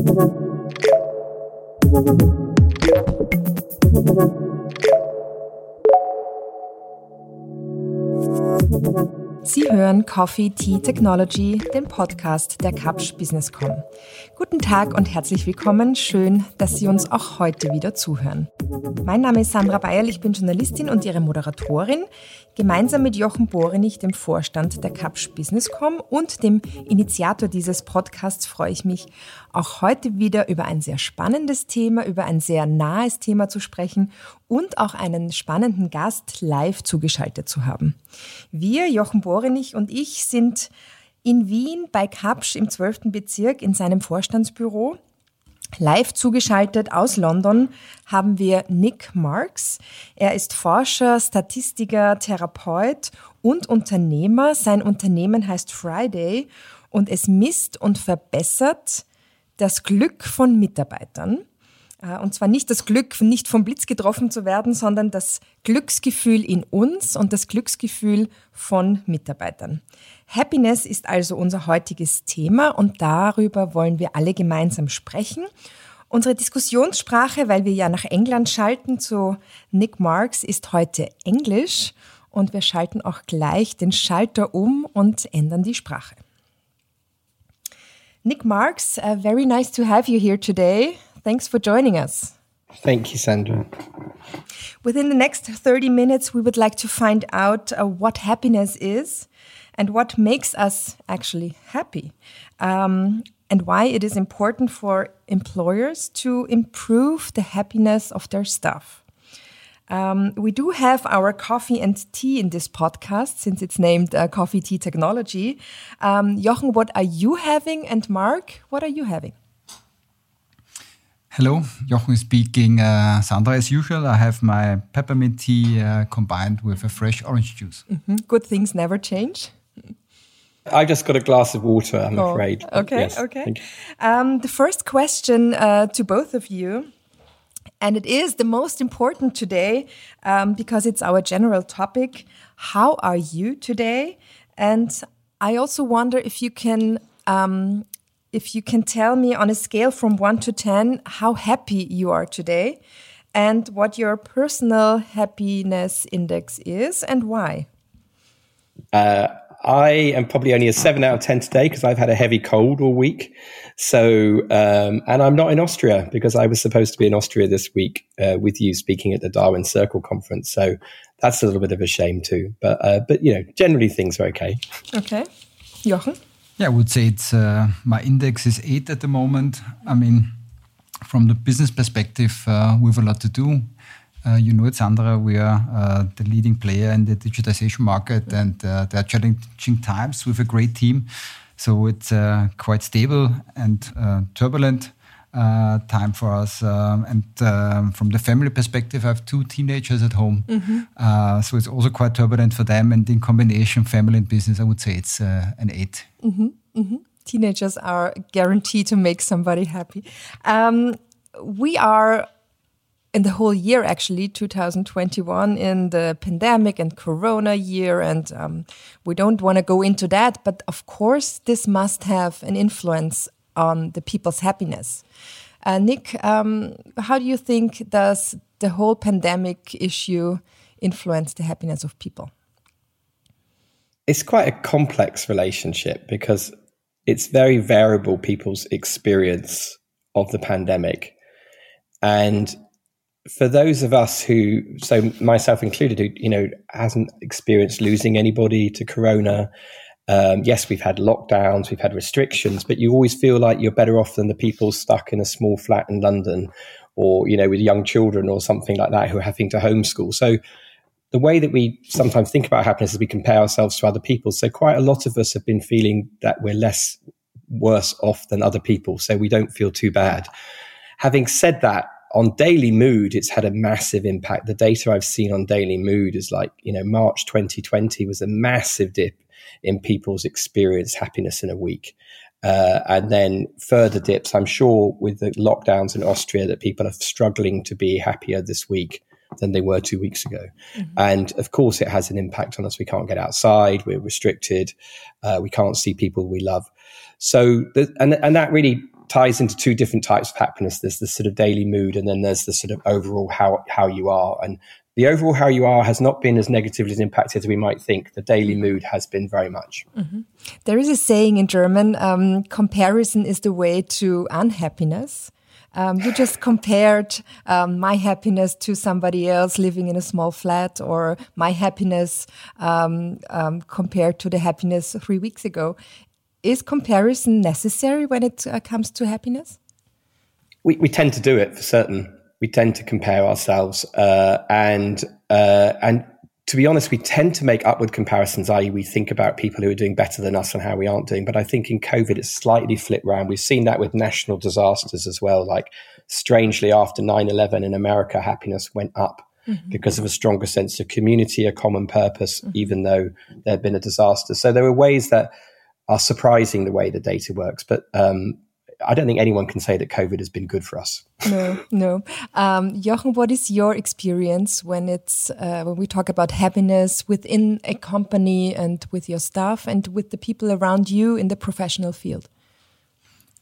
Thank you. Sie hören Coffee Tea Technology, den Podcast der Kapsch Businesscom. Guten Tag und herzlich willkommen. Schön, dass Sie uns auch heute wieder zuhören. Mein Name ist Sandra Bayerl, ich bin Journalistin und Ihre Moderatorin. Gemeinsam mit Jochen Borenich, dem Vorstand der Kapsch Businesscom und dem Initiator dieses Podcasts, freue ich mich, auch heute wieder über ein sehr spannendes Thema, über ein sehr nahes Thema zu sprechen und auch einen spannenden Gast live zugeschaltet zu haben. Wir, Jochen Borenich und ich, sind in Wien bei Kapsch im 12. Bezirk in seinem Vorstandsbüro. Live zugeschaltet aus London haben wir Nick Marks. Er ist Forscher, Statistiker, Therapeut und Unternehmer. Sein Unternehmen heißt Friday und es misst und verbessert das Glück von Mitarbeitern. Äh, und zwar nicht das Glück, nicht vom Blitz getroffen zu werden, sondern das Glücksgefühl in uns und das Glücksgefühl von Mitarbeitern. Happiness ist also unser heutiges Thema und darüber wollen wir alle gemeinsam sprechen. Unsere Diskussionssprache, weil wir ja nach England schalten zu Nick Marks, ist heute Englisch und wir schalten auch gleich den Schalter um und ändern die Sprache. Nick Marks, uh, very nice to have you here today. Thanks for joining us. Thank you, Sandra. Within the next 30 minutes, we would like to find out uh, what happiness is and what makes us actually happy, um, and why it is important for employers to improve the happiness of their staff. Um, we do have our coffee and tea in this podcast since it's named uh, Coffee Tea Technology. Um, Jochen, what are you having? And Mark, what are you having? Hello, Jochen speaking. Uh, Sandra, as usual, I have my peppermint tea uh, combined with a fresh orange juice. Mm -hmm. Good things never change. I just got a glass of water, I'm oh, afraid. Okay, yes, okay. Um, the first question uh, to both of you, and it is the most important today um, because it's our general topic. How are you today? And I also wonder if you can um, if you can tell me on a scale from one to 10 how happy you are today and what your personal happiness index is and why. Uh, I am probably only a seven out of 10 today because I've had a heavy cold all week. So, um, and I'm not in Austria because I was supposed to be in Austria this week uh, with you speaking at the Darwin Circle conference. So that's a little bit of a shame too. But, uh, but you know, generally things are okay. Okay. Jochen? Yeah, I would say it's uh, my index is eight at the moment. I mean, from the business perspective, uh, we have a lot to do. Uh, you know it, Sandra. We are uh, the leading player in the digitization market, and uh, there are challenging times with a great team. So it's uh, quite stable and turbulent uh, time for us. Um, and um, from the family perspective, I have two teenagers at home. Mm-hmm. Uh, so it's also quite turbulent for them. And in combination, family and business, I would say it's uh, an 8 mm-hmm. Mm-hmm. Teenagers are guaranteed to make somebody happy. Um, we are in the whole year, actually, 2021, in the pandemic and corona year. And um, we don't want to go into that. But of course, this must have an influence on the people's happiness. Uh, Nic, um, how do you think does the whole pandemic issue influence the happiness of people? It's quite a complex relationship because it's very variable people's experience of the pandemic. And for those of us who, so myself included, who, you know, hasn't experienced losing anybody to corona, um, yes, we've had lockdowns, we've had restrictions, but you always feel like you're better off than the people stuck in a small flat in London or, you know, with young children or something like that who are having to homeschool. So the way that we sometimes think about happiness is we compare ourselves to other people. So quite a lot of us have been feeling that we're less worse off than other people. So we don't feel too bad. Having said that, on daily mood, it's had a massive impact. The data I've seen on daily mood is like, you know, March 2020 was a massive dip in people's experience happiness in a week. Uh, and then further dips. I'm sure with the lockdowns in Austria that people are struggling to be happier this week than they were two weeks ago. Mm-hmm. And of course, it has an impact on us. We can't get outside. We're restricted. Uh, we can't see people we love. So, the, and and that really ties into two different types of happiness. There's the sort of daily mood, and then there's the sort of overall how how you are. And the overall how you are has not been as negatively impacted as we might think. The daily mm-hmm. mood has been very much. Mm-hmm. There is a saying in German: um, "Comparison is the way to unhappiness." Um, you just compared um, my happiness to somebody else living in a small flat, or my happiness um, um compared to the happiness three weeks ago. Is comparison necessary when it uh, comes to happiness? We, we tend to do it for certain. We tend to compare ourselves, uh, and uh, and to be honest, we tend to make upward comparisons, i.e., we think about people who are doing better than us and how we aren't doing. But I think in COVID, it's slightly flipped around. We've seen that with national disasters as well. Like, strangely, after 9 11 in America, happiness went up mm-hmm. because of a stronger sense of community, a common purpose, mm-hmm. even though there had been a disaster. So there are ways that are surprising the way the data works. But um, I don't think anyone can say that COVID has been good for us. No, no. Um, Jochen, what is your experience when it's uh, when we talk about happiness within a company and with your staff and with the people around you in the professional field?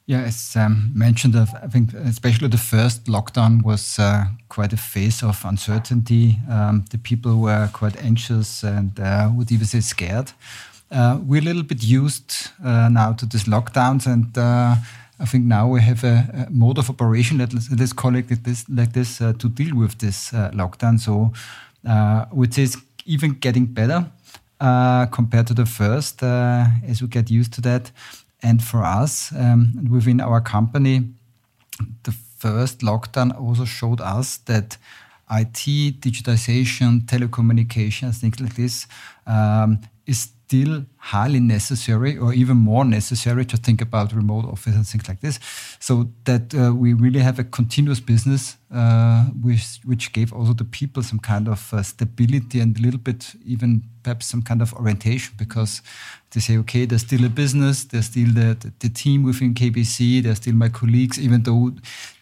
Yeah, as um, mentioned, I think especially the first lockdown was uh, quite a phase of uncertainty. Um, the people were quite anxious and uh, would even say scared. Uh, we're a little bit used uh, now to these lockdowns and uh, I think now we have a, a mode of operation, let, let's call it this, like this uh, to deal with this uh, lockdown. So, uh, which is even getting better uh, compared to the first, uh, as we get used to that. And for us, um, within our company, the first lockdown also showed us that IT, digitization, telecommunications, things like this, um, is still highly necessary or even more necessary to think about remote office and things like this. So that uh, we really have a continuous business, uh, which, which gave also the people some kind of uh, stability and a little bit even perhaps some kind of orientation because they say, okay, there's still a business, there's still the, the, the team within KBC, there's still my colleagues, even though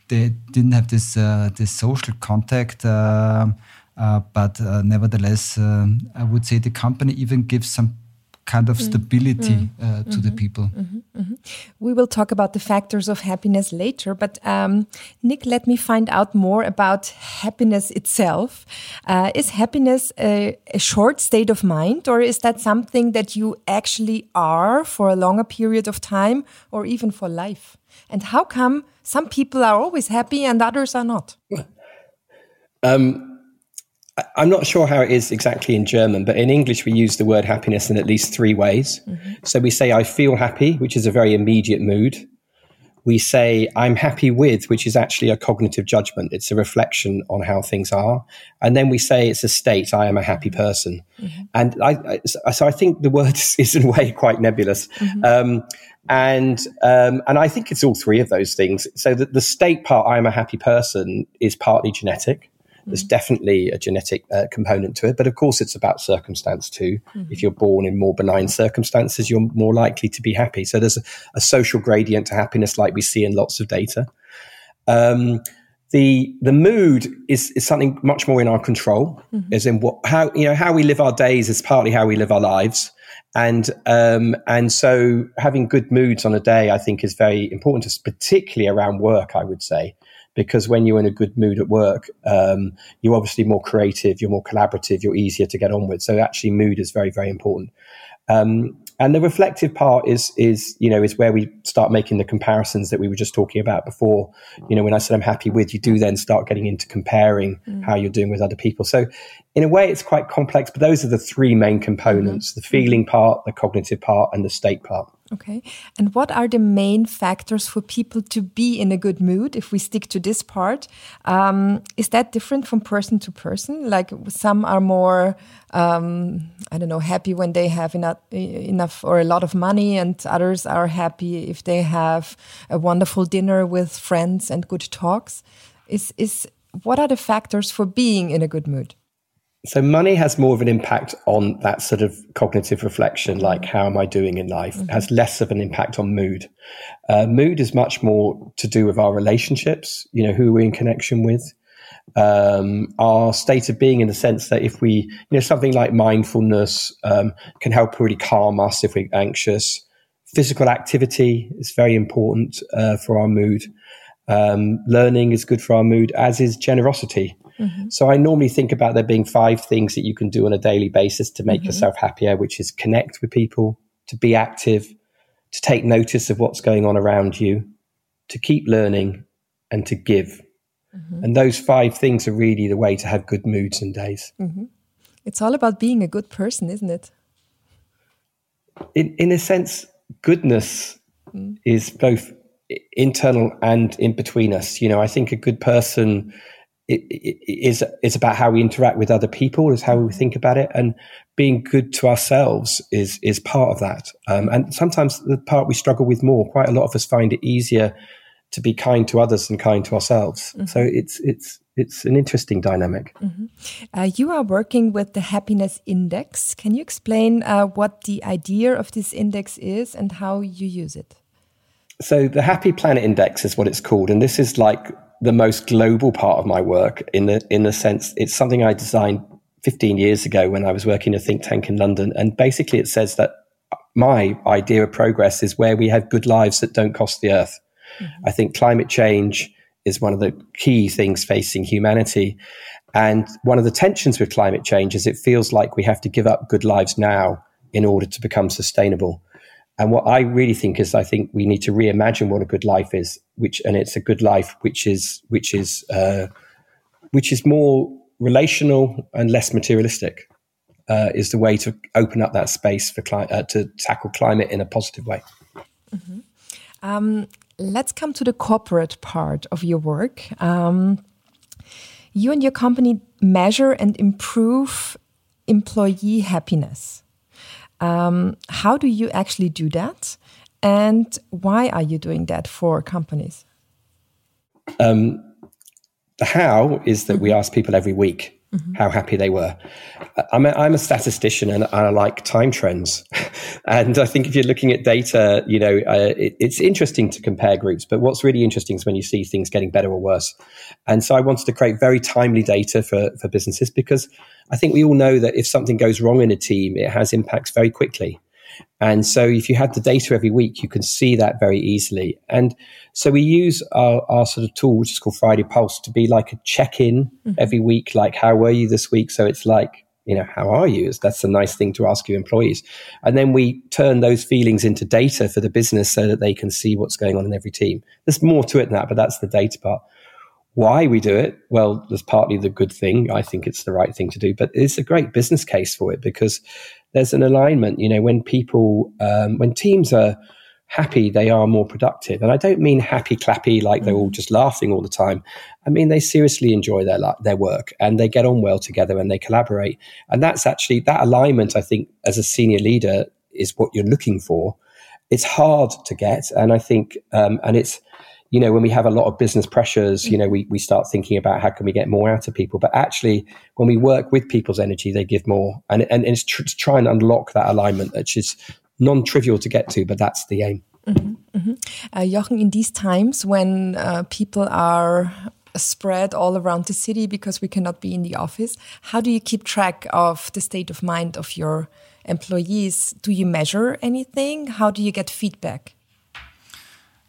they didn't have this, uh, this social contact. Uh, uh, but nevertheless, I would say the company even gives some kind of mm. stability mm. Uh, to -hmm. the mm-hmm. people. -hmm. -hmm. We will talk about the factors of happiness later, but um, Nick, let me find out more about happiness itself. Uh, is happiness a, a, short state of mind, or is that something that you actually are for a longer period of time, or even for life? And how come some people are always happy and others are not? Um, I'm not sure how it is exactly in German, but in English we use the word happiness in at least three ways. Mm-hmm. So we say I feel happy, which is a very immediate mood. We say I'm happy with, which is actually a cognitive judgment. It's a reflection on how things are. And then we say it's a state. I am a happy person. Mm-hmm. And I, I, so I think the word is in a way quite nebulous. Mm-hmm. Um, and um, and I think it's all three of those things. So the, the state part, I am a happy person, is partly genetic. There's mm. definitely a genetic uh, component to it, but of course, it's about circumstance too. Mm-hmm. If you're born in more benign circumstances, you're more likely to be happy. So there's a, a social gradient to happiness, like we see in lots of data. Um, the the mood is, is something much more in our control, mm-hmm. as in what how you know how we live our days is partly how we live our lives, and um, and so having good moods on a day, I think, is very important, particularly around work. I would say because when you're in a good mood at work, um, you're obviously more creative, you're more collaborative, you're easier to get on with. So actually, mood is very, very important. Um, and the reflective part is is you know is where we start making the comparisons that we were just talking about before you know when i said i'm happy with you do then start getting into comparing mm. how you're doing with other people so in a way it's quite complex but those are the three main components mm-hmm. the feeling part the cognitive part and the state part Okay. And what are the main factors for people to be in a good mood if we stick to this part? Um, is that different from person to person? Like some are more, um, I don't know, happy when they have enough, enough or a lot of money, and others are happy if they have a wonderful dinner with friends and good talks. Is, is, what are the factors for being in a good mood? So money has more of an impact on that sort of cognitive reflection, like how am I doing in life? Mm-hmm. Has less of an impact on mood. Uh, mood is much more to do with our relationships. You know, who we're in connection with, um, our state of being, in the sense that if we, you know, something like mindfulness um, can help really calm us if we're anxious. physical activity is very important uh, for our mood. Um, learning is good for our mood, as is generosity. Mm-hmm. So I normally think about there being five things that you can do on a daily basis to make mm-hmm. yourself happier, which is connect with people, to be active, to take notice of what's going on around you, to keep learning, and to give. Mm-hmm. And those five things are really the way to have good moods and days. Mm-hmm. It's all about being a good person, isn't it? In, in a sense, goodness mm. is both internal and in between us. You know, I think a good person it, it is is about how we interact with other people, is how we mm-hmm. think about it, and being good to ourselves is is part of that. Um, and sometimes the part we struggle with more. Quite a lot of us find it easier to be kind to others than kind to ourselves. Mm-hmm. So it's it's it's an interesting dynamic. Mm-hmm. Uh, you are working with the Happiness Index. Can you explain uh, what the idea of this index is and how you use it? So the Happy Planet Index is what it's called, and this is like the most global part of my work in the in the sense it's something I designed 15 years ago when I was working in a think tank in London, and basically it says that my idea of progress is where we have good lives that don't cost the earth. Mm-hmm. I think climate change is one of the key things facing humanity. And one of the tensions with climate change is it feels like we have to give up good lives now in order to become sustainable. And what I really think is, I think we need to reimagine what a good life is, which, and it's a good life which is, which is, uh, which is more relational and less materialistic. Uh, is the way to open up that space for cli- uh, to tackle climate in a positive way. Mm-hmm. Um, let's come to the corporate part of your work. Um, you and your company measure and improve employee happiness. Um, how do you actually do that? And why are you doing that for companies? Um, the how is that we ask people every week mm-hmm. how happy they were. I'm a, I'm a statistician and I like time trends. and I think if you're looking at data, you know, uh, it, it's interesting to compare groups, but what's really interesting is when you see things getting better or worse. And so I wanted to create very timely data for, for businesses because I think we all know that if something goes wrong in a team, it has impacts very quickly. And so if you have the data every week, you can see that very easily. And so we use our, our sort of tool, which is called Friday Pulse, to be like a check in mm-hmm. every week, like, how were you this week? So it's like, you know, how are you? That's a nice thing to ask your employees. And then we turn those feelings into data for the business so that they can see what's going on in every team. There's more to it than that, but that's the data part. Why we do it? Well, there's partly the good thing. I think it's the right thing to do, but it's a great business case for it because there's an alignment. You know, when people, um, when teams are happy, they are more productive. And I don't mean happy clappy like they're all just laughing all the time. I mean they seriously enjoy their their work and they get on well together and they collaborate. And that's actually that alignment. I think as a senior leader is what you're looking for. It's hard to get, and I think, um, and it's you know, when we have a lot of business pressures, you know, we, we start thinking about how can we get more out of people. But actually, when we work with people's energy, they give more. And, and, and it's tr- to try and unlock that alignment, which is non trivial to get to, but that's the aim. Mm-hmm, mm-hmm. Uh, Jochen, in these times when uh, people are spread all around the city because we cannot be in the office, how do you keep track of the state of mind of your employees? Do you measure anything? How do you get feedback?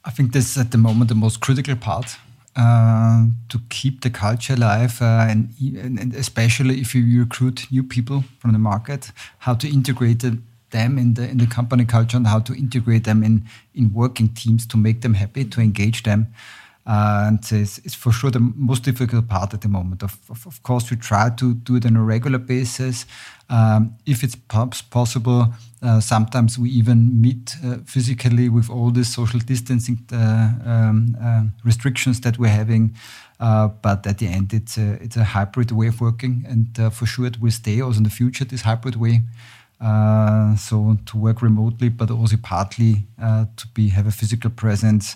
I think this is at the moment the most critical part uh, to keep the culture alive, uh, and, and, especially if you recruit new people from the market, how to integrate them in the in the company culture and how to integrate them in in working teams to make them happy, to engage them. Uh, and it's, it's, for sure the most difficult part at the moment. Of, of, of course, we try to do it on a regular basis. Um, if it's possible, uh, sometimes we even meet uh, physically with all the social distancing uh, um, uh, restrictions that we're having. Uh, but at the end, it's a, it's a hybrid way of working, and for sure it will stay also in the future. This hybrid way. so to work remotely, but also partly to be have a physical presence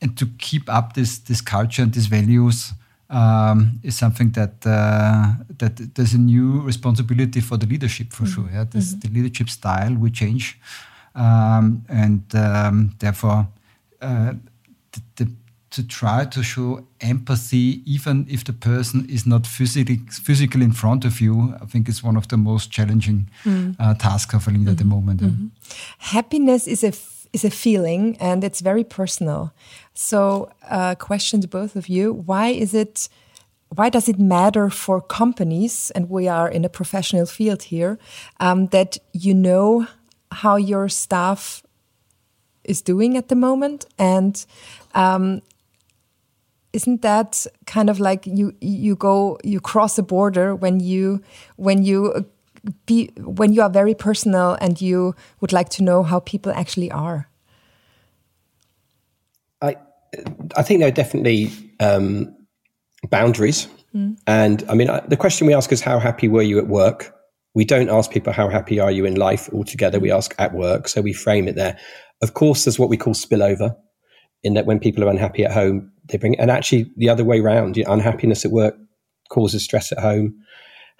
and to keep up this this culture and these values um, is something that uh, that there's a new responsibility for the leadership for mm -hmm. sure. Yeah, this, mm -hmm. the leadership style will change, um, and um, therefore uh, the, the, to try to show empathy, even if the person is not physically physically in front of you, I think is one of the most challenging mm. uh, tasks of a leader -hmm. at the mm-hmm. moment. Mm-hmm. Happiness is a is a feeling and it's very personal. So, uh, question to both of you: Why is it? Why does it matter for companies, and we are in a professional field here, um, that you know how your staff is doing at the moment, and um, isn't that kind of like you you go you cross a border when you when you be when you are very personal and you would like to know how people actually are? I i think there are definitely um, boundaries. Mm. and i mean the question we ask is how happy were you at work? We don't ask people how happy are you in life altogether. We ask at work so we frame it there. Of course there's what we call spillover in that when people are unhappy at home they bring and actually the other way around you know, unhappiness at work causes stress at home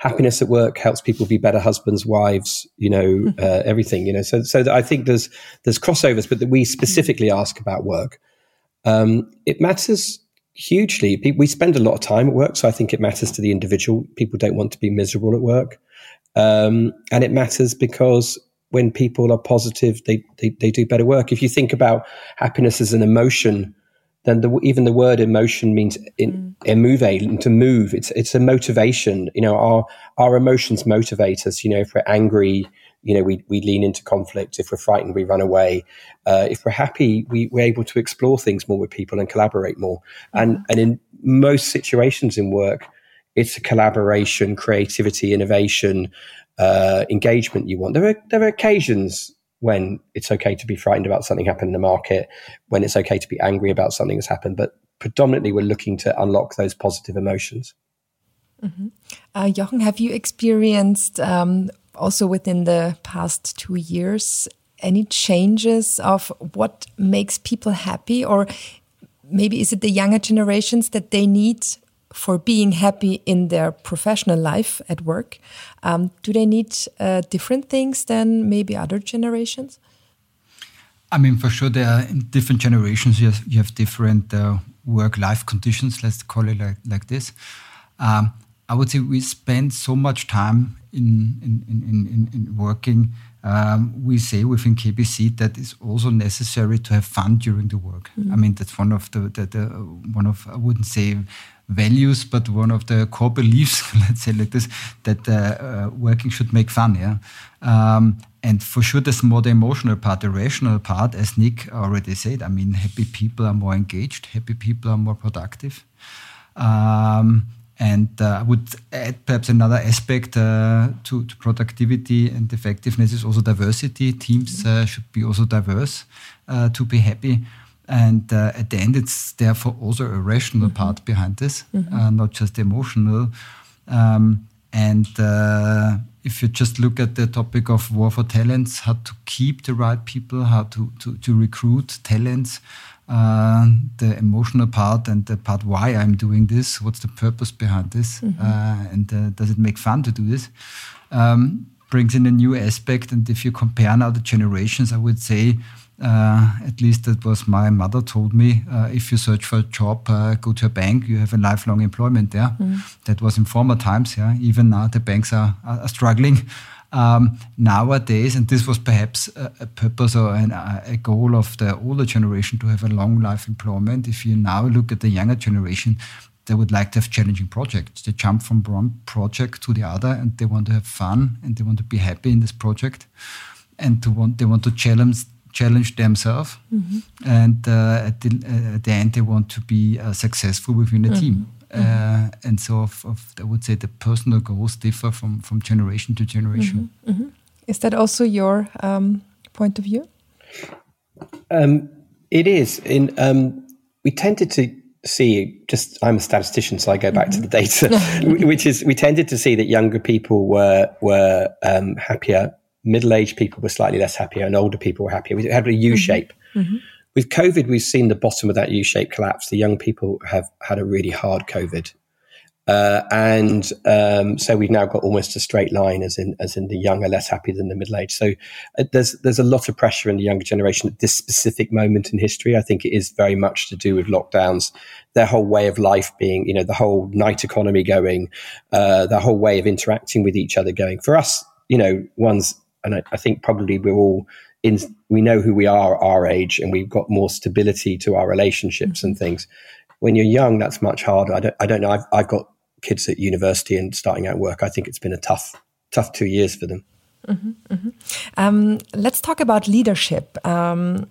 happiness at work helps people be better husbands wives you know mm-hmm. uh, everything you know. So so i think there's there's crossovers but that we specifically mm-hmm. ask about work. Um, it matters hugely. We spend a lot of time at work so i think it matters to the individual. People don't want to be miserable at work. Um, and it matters because when people are positive they, they, they do better work. If you think about happiness as an emotion then the, even the word emotion means in, mm. to move. It's it's a motivation. You know, our our emotions motivate us. You know, if we're angry, you know, we we lean into conflict. If we're frightened, we run away. Uh, if we're happy, we we're able to explore things more with people and collaborate more. And mm. and in most situations in work, it's a collaboration, creativity, innovation, uh, engagement you want. There are there are occasions when it's okay to be frightened about something happening in the market, when it's okay to be angry about something that's happened. But predominantly, we're looking to unlock those positive emotions. Mm -hmm. uh, Jochen, have you experienced um, also within the past two years any changes of what makes people happy, or maybe is it the younger generations that they need for being happy in their professional life at work, um, do they need uh, different things than maybe other generations? I mean, for sure, there are in different generations. You have, you have different uh, work-life conditions. Let's call it like, like this. Um, I would say we spend so much time in in, in, in, in working. Um, we say within KBC that it's also necessary to have fun during the work. Mm -hmm. I mean, that's one of the, the, the one of I wouldn't say values, but one of the core beliefs, let's say like this, that uh, uh, working should make fun. Yeah. Um, and for sure, there's more the emotional part, the rational part, as Nic already said. I mean, happy people are more engaged, happy people are more productive. Um, and uh, I would add perhaps another aspect uh, to, to, productivity and effectiveness is also diversity. Teams uh, should be also diverse uh, to be happy. And uh, at the end, it's therefore also a rational mm -hmm. part behind this, mm -hmm. uh, not just emotional. Um, and uh, if you just look at the topic of war for talents, how to keep the right people, how to, to, to recruit talents, uh, the emotional part and the part why I'm doing this, what's the purpose behind this, mm -hmm. and uh, does it make fun to do this? Um, brings in a new aspect. And if you compare now the generations, I would say uh, at least that was my mother told me. Uh, if you search for a job, uh, go to a bank. You have a lifelong employment there. Mm. That was in former times. Yeah, even now the banks are, are struggling. Um, nowadays, and this was perhaps a, a purpose or an, a goal of the older generation to have a long life employment. If you now look at the younger generation, they would like to have challenging projects. They jump from one project to the other, and they want to have fun and they want to be happy in this project, and to want they want to challenge challenge themselves, mm-hmm. and uh, at, the, uh, at, the, end they want to be uh, successful within a mm-hmm. team. Mm-hmm. Uh, and so, of, of, I would say the personal goals differ from from generation to generation. Mm-hmm. Mm-hmm. Is that also your um, point of view? Um, it is. In um, we tended to see just I'm a statistician, so I go back to the data, which is we tended to see that younger people were were um, happier middle aged people were slightly less happier and older people were happier. We had a U mm-hmm. shape. Mm-hmm. With COVID, we've seen the bottom of that U shape collapse. The young people have had a really hard COVID. Uh, and um, so we've now got almost a straight line, as in as in the young are less happy than the middle aged. So uh, there's there's a lot of pressure in the younger generation at this specific moment in history. I think it is very much to do with lockdowns, their whole way of life being, you know, the whole night economy going, uh, the whole way of interacting with each other going. For us, you know, one's and I, I, think probably we're all in, we know who we are at our age and we've got more stability to our relationships and things. When you're young, that's much harder. I don't, I don't know. I've, I've got kids at university and starting out work. I think it's been a tough, tough two years for them. Mm-hmm, mm-hmm. Um, let's talk about leadership. Um,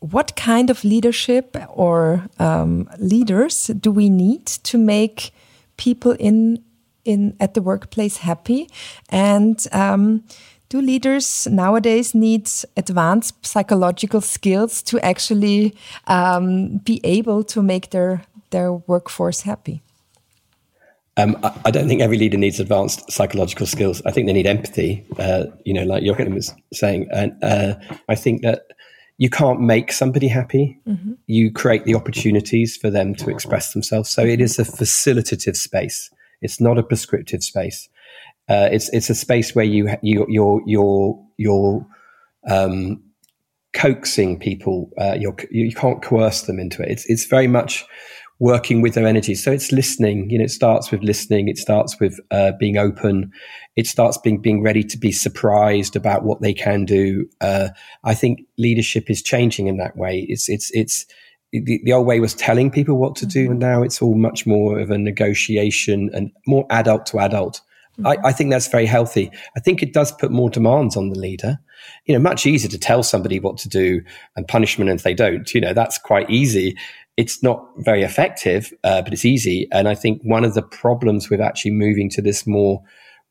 what kind of leadership or um, leaders do we need to make people in in at the workplace happy? And um, do leaders nowadays need advanced psychological skills to actually um, be able to make their their workforce happy? Um, I, I, don't think every leader needs advanced psychological skills. I think they need empathy. Uh, you know, like Joachim was saying, and uh, I think that you can't make somebody happy. Mm-hmm. You create the opportunities for them to express themselves. So it is a facilitative space. It's not a prescriptive space. Uh, it's it's a space where you you you're you're you're um, coaxing people. Uh, you're, you can't coerce them into it. It's it's very much working with their energy. So it's listening. You know, it starts with listening. It starts with uh, being open. It starts being being ready to be surprised about what they can do. Uh, I think leadership is changing in that way. It's it's it's the, the old way was telling people what to do, mm-hmm. and now it's all much more of a negotiation and more adult to adult. Mm-hmm. I, I, think that's very healthy. I think it does put more demands on the leader. You know, much easier to tell somebody what to do and punishment if they don't. You know, that's quite easy it's not very effective, uh, but it's easy. And I think one of the problems with actually moving to this more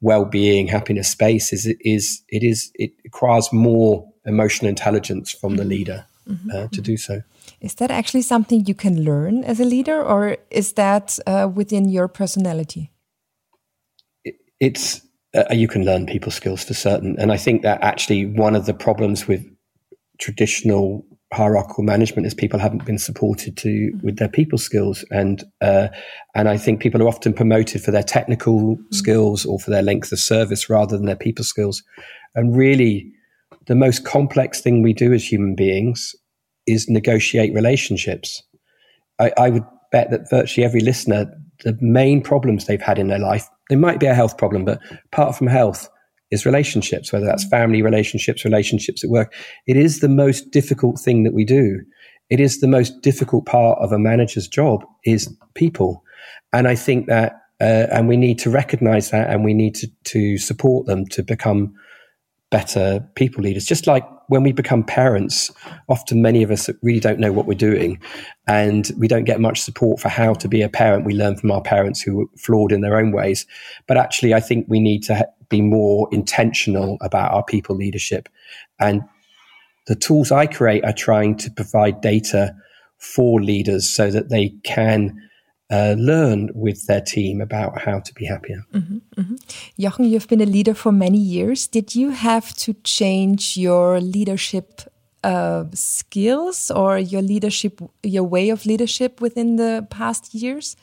well-being, happiness space is it is it is it requires more emotional intelligence from the leader mm-hmm. uh, to do so. Is that actually something you can learn as a leader, or is that uh, within your personality? It, it's uh, you can learn people skills for certain, and I think that actually one of the problems with traditional hierarchical management is people haven't been supported to with their people skills. And uh, and I think people are often promoted for their technical mm-hmm. skills or for their length of service rather than their people skills. And really the most complex thing we do as human beings is negotiate relationships. I, I would bet that virtually every listener the main problems they've had in their life they might be a health problem but apart from health is relationships, whether that's family relationships, relationships at work. It is the most difficult thing that we do. It is the most difficult part of a manager's job is people. And I think that, uh, and we need to recognize that and we need to, to support them to become better people leaders. Just like when we become parents, often many of us really don't know what we're doing and we don't get much support for how to be a parent. We learn from our parents who are flawed in their own ways. But actually, I think we need to be more intentional about our people leadership. And the tools I create are trying to provide data for leaders so that they can uh, learn with their team about how to be happier. Mm-hmm, mm-hmm. Jochen, you've been a leader for many years. Did you have to change your leadership uh, skills or your leadership, your way of leadership within the past years,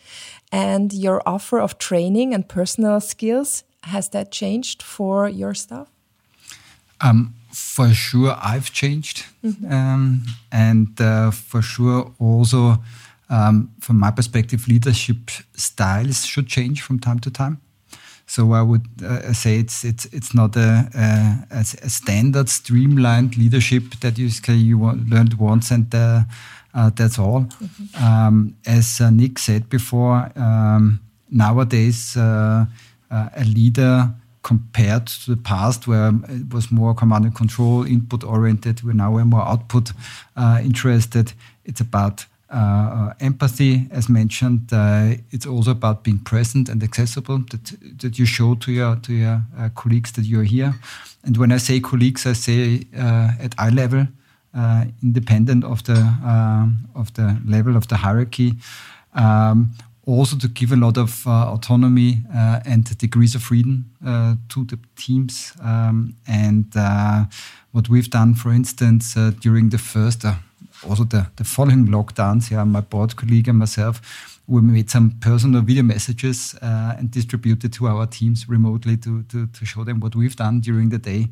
and your offer of training and personal skills? Has that changed for your staff? Um, for sure, I've changed, mm -hmm. um, and uh, for sure also um, from my perspective, leadership styles should change from time to time. So I would uh, say it's it's it's not a, a, a, standard streamlined leadership that you you learned once and uh, uh, that's all. Mm -hmm. um, as uh, Nic said before, um, nowadays uh, uh, a leader compared to the past where it was more command and control, input oriented, we're now more output interested. It's about uh, empathy, as mentioned, uh, it's also about being present and accessible. That that you show to your to your uh, colleagues that you're here. And when I say colleagues, I say uh, at eye level, uh, independent of the of the level of the hierarchy. Um, also to give a lot of uh, autonomy and degrees of freedom to the teams. Um, and what we've done, for instance, during the first also the, following lockdowns, yeah, my board colleague and myself, we made some personal video messages uh, and distributed to our teams remotely to, to, to, show them what we've done during the day.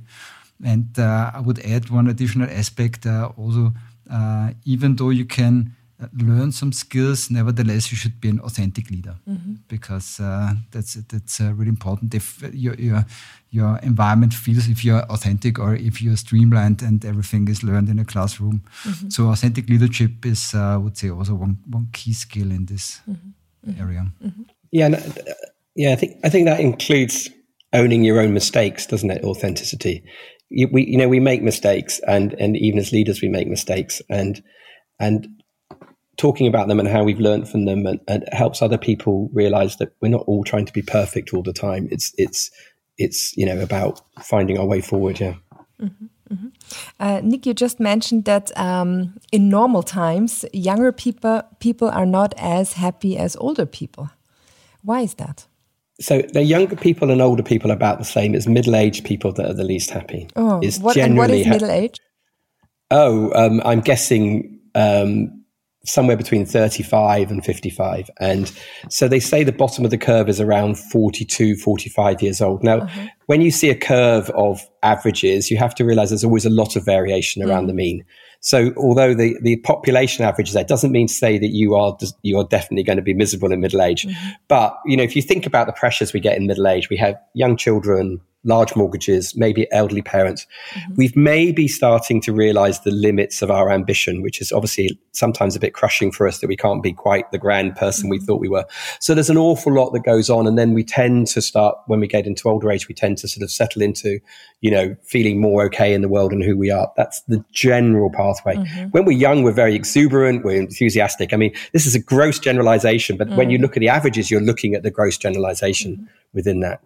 And uh, I would add one additional aspect uh, also, uh, even though you can learn some skills. Nevertheless, you should be an authentic leader mm-hmm. because uh, that's that's uh, really important. If your, your your environment feels if you're authentic or if you're streamlined and everything is learned in a classroom. Mm-hmm. So authentic leadership is, uh, I would say, also one one key skill in this mm-hmm. mm-hmm. area. Mm-hmm. Yeah, uh, yeah. I think I think that includes owning your own mistakes, doesn't it? Authenticity. You, we you know we make mistakes, and and even as leaders we make mistakes, and and talking about them and how we've learned from them and, and helps other people realize that we're not all trying to be perfect all the time. It's it's it's you know about finding our way forward. Yeah. Mm-hmm, mm-hmm. Uh, Nic, you just mentioned that um, in normal times, younger people people are not as happy as older people. Why is that? So the younger people and older people are about the same. It's middle-aged people that are the least happy. Oh, what, and what is middle age? Oh, um, I'm guessing um, somewhere between 35 and 55. And so they say the bottom of the curve is around 42, 45 years old. Now, uh-huh. when you see a curve of averages, you have to realize there's always a lot of variation around mm. the mean. So although the, the population average is there, doesn't mean to say that you are you are definitely going to be miserable in middle age. Mm-hmm. But you know, if you think about the pressures we get in middle age, we have young children, large mortgages, maybe elderly parents, mm-hmm. we've maybe starting to realize the limits of our ambition, which is obviously sometimes a bit crushing for us that we can't be quite the grand person mm-hmm. we thought we were. So there's an awful lot that goes on. And then we tend to start, when we get into older age, we tend to sort of settle into, you know, feeling more okay in the world and who we are. That's the general pathway. Mm-hmm. When we're young, we're very exuberant, we're enthusiastic. I mean, this is a gross generalization, but when you mm. look at the averages, you're looking at the gross generalization mm-hmm. within that.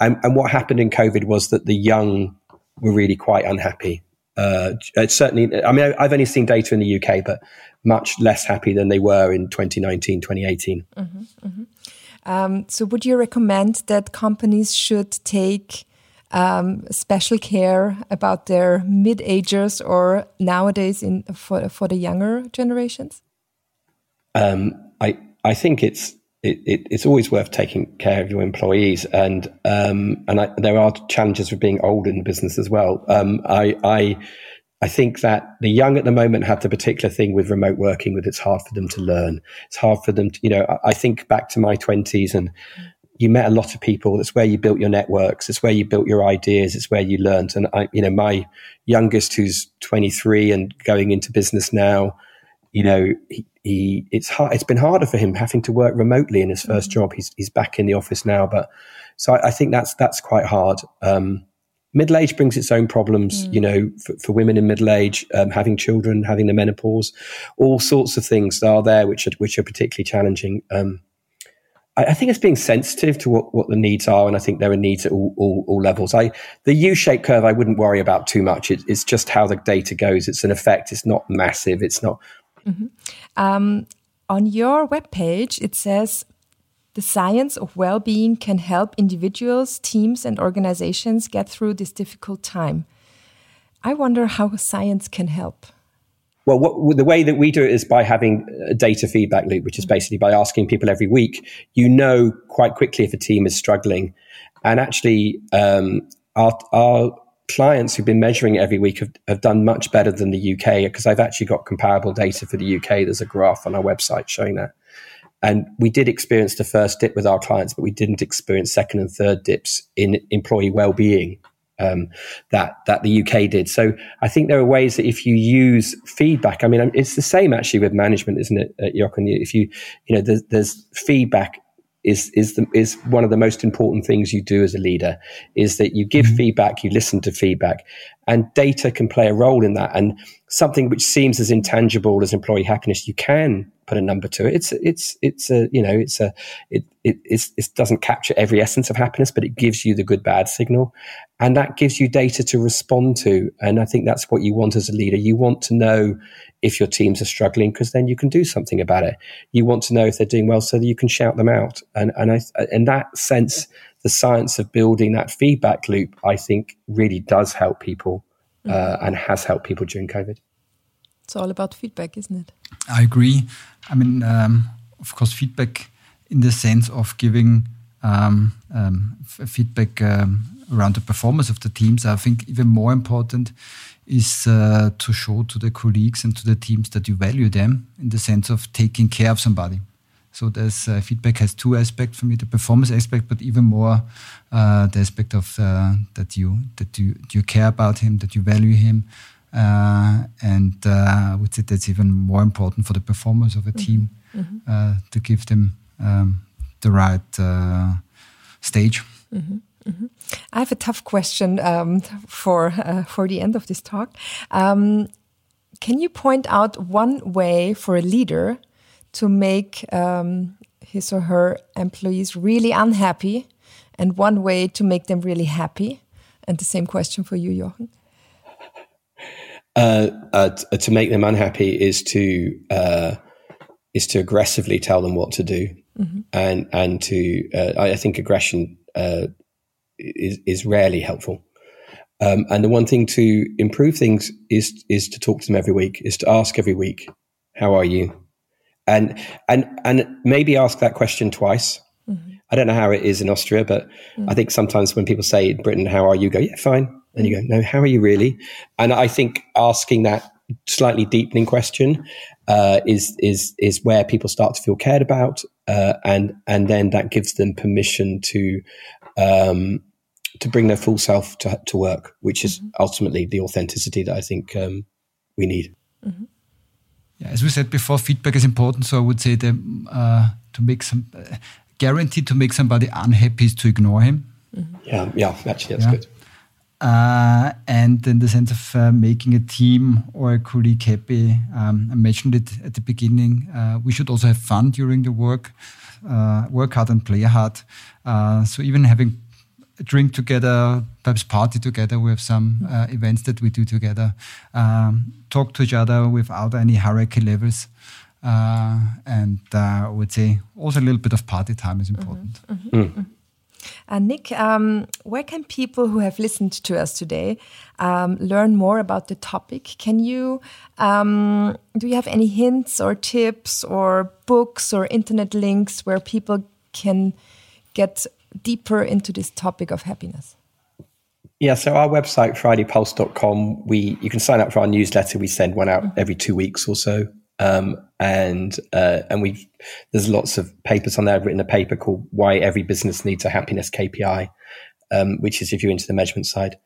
And, and what happened in COVID was that the young were really quite unhappy. Uh, certainly, I mean, I've only seen data in the UK, but much less happy than they were in 2019, 2018. Mm-hmm, mm-hmm. Um, so, would you recommend that companies should take um, special care about their mid-agers or nowadays in for for the younger generations? Um, I I think it's it, it, it's always worth taking care of your employees, and um, and I, there are challenges with being old in the business as well. Um, I, I I think that the young at the moment have the particular thing with remote working, with it's hard for them to learn. It's hard for them to, you know. I, I think back to my twenties, and you met a lot of people. It's where you built your networks. It's where you built your ideas. It's where you learned. And I, you know, my youngest, who's twenty three and going into business now, you know, he, he it's hard. It's been harder for him having to work remotely in his 1st mm-hmm. job. He's he's back in the office now, but so I, I think that's that's quite hard. Um, middle age brings its own problems. Mm. You know, for, for, women in middle age, um, having children, having the menopause, all sorts of things are there which are which are particularly challenging. Um, I, I, think it's being sensitive to what, what the needs are, and I think there are needs at all, all, all levels. I the U-shaped curve I wouldn't worry about too much. It, it's just how the data goes. It's an effect. It's not massive. It's not Mm-hmm. Um, on your webpage, it says the science of well being can help individuals, teams, and organizations get through this difficult time. I wonder how science can help. Well, what, the way that we do it is by having a data feedback loop, which is mm-hmm. basically by asking people every week. You know quite quickly if a team is struggling. And actually, um, our, our clients who've been measuring it every week have, have done much better than the UK because I've actually got comparable data for the UK. There's a graph on our website showing that. And we did experience the first dip with our clients, but we didn't experience second and third dips in employee well-being um, that that the UK did. So I think there are ways that if you use feedback, I mean, it's the same actually with management, isn't it, Jochen? If you you know, there's, there's feedback is is the, is one of the most important things you do as a leader is that you give mm-hmm. feedback, you listen to feedback, and data can play a role in that. And something which seems as intangible as employee happiness, you can put a number to it. It's it's it's a you know it's a it it it's, it doesn't capture every essence of happiness, but it gives you the good bad signal, and that gives you data to respond to. And I think that's what you want as a leader. You want to know if your teams are struggling, because then you can do something about it. You want to know if they're doing well so that you can shout them out. And, and I, in that sense, the science of building that feedback loop, I think, really does help people uh, mm-hmm. and has helped people during COVID. It's all about feedback, isn't it? I agree. I mean, um, of course, feedback in the sense of giving um, um, feedback um, around the performance of the teams. I think even more important is uh, to show to the colleagues and to the teams that you value them in the sense of taking care of somebody. So there's uh, feedback has two aspects for me: the performance aspect, but even more uh, the aspect of uh, that you that you you care about him, that you value him, uh, and uh, I would say that's even more important for the performance of a mm-hmm. team mm-hmm. to give them um, the right stage. Mm-hmm. Mm-hmm. I have a tough question um, for uh, for the end of this talk. Um, can you point out one way for a leader to make um, his or her employees really unhappy, and one way to make them really happy? And the same question for you, Jochen. Uh, uh, to make them unhappy is to uh, is to aggressively tell them what to do, mm -hmm. and and to uh, I think aggression uh, is, is rarely helpful. Um, and the one thing to improve things is is to talk to them every week, is to ask every week, "How are you?" And and and maybe ask that question twice. Mm-hmm. I don't know how it is in Austria, but mm-hmm. I think sometimes when people say in Britain, "How are you?" go, "Yeah, fine," and you go, "No, how are you really?" And I think asking that slightly deepening question uh, is is is where people start to feel cared about, uh, and and then that gives them permission to um, to bring their full self to, to work, which is mm-hmm. ultimately the authenticity that I think um, we need. Yeah, as we said before, feedback is important. So I would say that uh, to make some uh, guarantee to make somebody unhappy is to ignore him. Mm-hmm. Yeah, yeah, actually that's yeah. good. Uh, and in the sense of uh, making a team or a colleague happy, um, I mentioned it at the beginning. Uh, we should also have fun during the work, uh, work hard and play hard. Uh, so even having drink together, perhaps party together. We have some uh, events that we do together. Um, talk to each other without any hierarchy levels. Uh, and uh, I would say also a little bit of party time is important. Mm -hmm. Mm. Uh, Nic, um, where can people who have listened to us today um, learn more about the topic? Can you um, do you have any hints or tips or books or internet links where people can get deeper into this topic of happiness? Yeah, so our website, fridaypulse.com, we you can sign up for our newsletter. We send one out every two weeks or so. Um, and uh, and we there's lots of papers on there. I've written a paper called "Why Every Business Needs a Happiness KPI," um, which is if you're into the measurement side.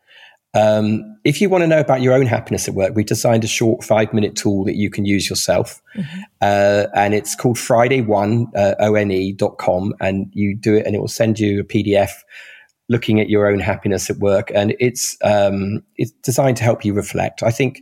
Um, if you want to know about your own happiness at work, we've designed a short five minute tool that you can use yourself. Mm-hmm. Uh, and it's called Friday1, uh, O-N-E.com. And you do it and it will send you a PDF looking at your own happiness at work. And it's, um, it's designed to help you reflect. I think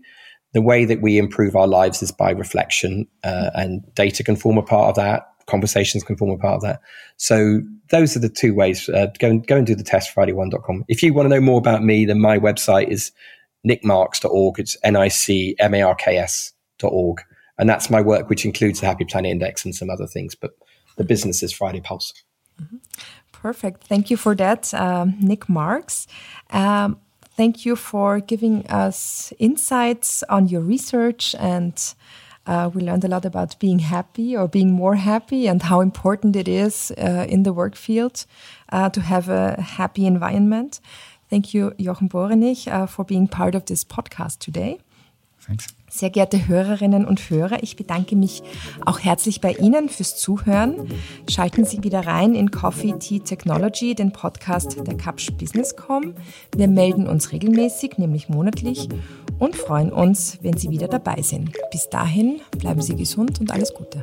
the way that we improve our lives is by reflection, uh, and data can form a part of that conversations can form a part of that. So those are the two ways. Uh, go and go and do the test friday1.com. If you want to know more about me, then my website is nicmarks.org. It's N-I-C-M-A-R-K-S.org. And that's my work, which includes the Happy Planet Index and some other things. But the business is Friday Pulse. Mm-hmm. Perfect. Thank you for that, um, Nic Marks. Um, thank you for giving us insights on your research and uh, we learned a lot about being happy or being more happy and how important it is uh, in the work field uh, to have a happy environment. Thank you, Jochen Borenich, uh, for being part of this podcast today. Thanks. Sehr geehrte Hörerinnen und Hörer, ich bedanke mich auch herzlich bei Ihnen fürs Zuhören. Schalten Sie wieder rein in Coffee Tea Technology, den Podcast der Kapsch Business.com. Wir melden uns regelmäßig, nämlich monatlich, und freuen uns, wenn Sie wieder dabei sind. Bis dahin bleiben Sie gesund und alles Gute.